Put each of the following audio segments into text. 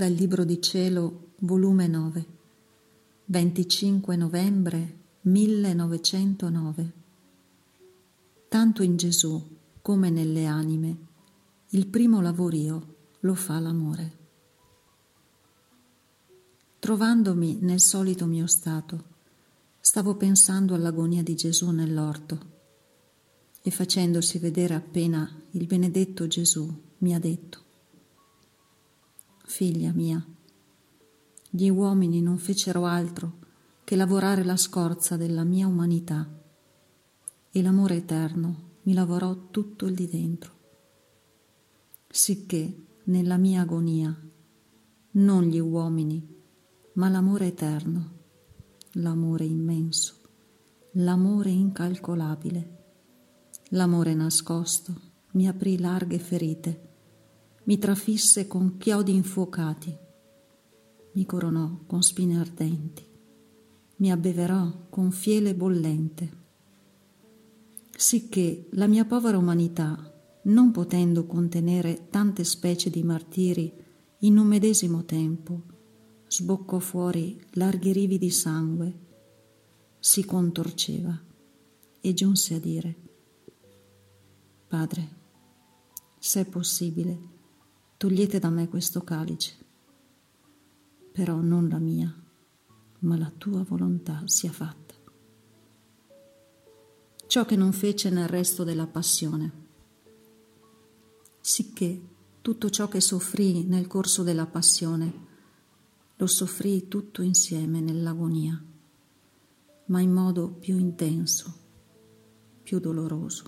Dal Libro di Cielo, volume 9, 25 novembre 1909. Tanto in Gesù come nelle anime, il primo lavorio lo fa l'amore. Trovandomi nel solito mio stato, stavo pensando all'agonia di Gesù nell'orto e facendosi vedere appena il benedetto Gesù mi ha detto Figlia mia, gli uomini non fecero altro che lavorare la scorza della mia umanità. E l'amore eterno mi lavorò tutto il di dentro, sicché nella mia agonia non gli uomini, ma l'amore eterno, l'amore immenso, l'amore incalcolabile, l'amore nascosto mi aprì larghe ferite mi trafisse con chiodi infuocati, mi coronò con spine ardenti, mi abbeverò con fiele bollente, sicché la mia povera umanità, non potendo contenere tante specie di martiri in un medesimo tempo, sboccò fuori larghi rivi di sangue, si contorceva e giunse a dire, Padre, se è possibile, togliete da me questo calice, però non la mia, ma la tua volontà sia fatta. Ciò che non fece nel resto della passione, sicché tutto ciò che soffrì nel corso della passione, lo soffrì tutto insieme nell'agonia, ma in modo più intenso, più doloroso,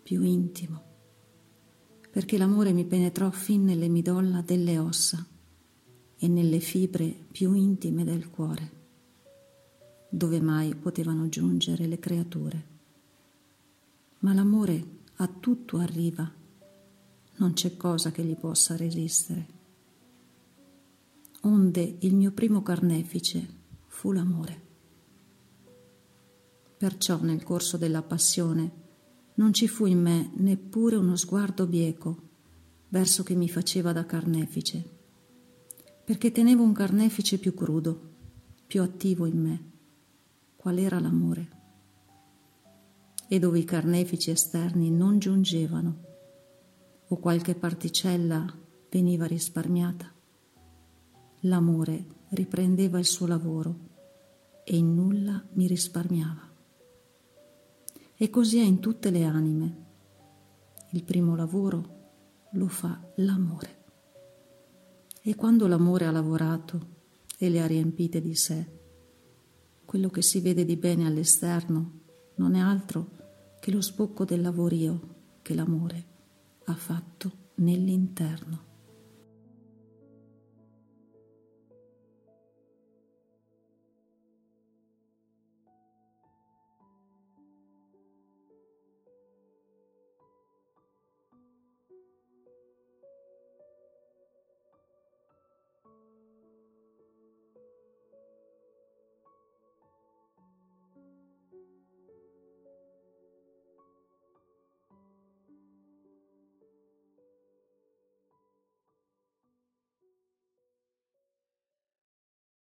più intimo perché l'amore mi penetrò fin nelle midolla delle ossa e nelle fibre più intime del cuore, dove mai potevano giungere le creature. Ma l'amore a tutto arriva, non c'è cosa che gli possa resistere. Onde il mio primo carnefice fu l'amore. Perciò nel corso della passione non ci fu in me neppure uno sguardo bieco verso che mi faceva da carnefice, perché tenevo un carnefice più crudo, più attivo in me, qual era l'amore. E dove i carnefici esterni non giungevano, o qualche particella veniva risparmiata, l'amore riprendeva il suo lavoro e in nulla mi risparmiava. E così è in tutte le anime. Il primo lavoro lo fa l'amore. E quando l'amore ha lavorato e le ha riempite di sé, quello che si vede di bene all'esterno non è altro che lo sbocco del lavorio che l'amore ha fatto nell'interno.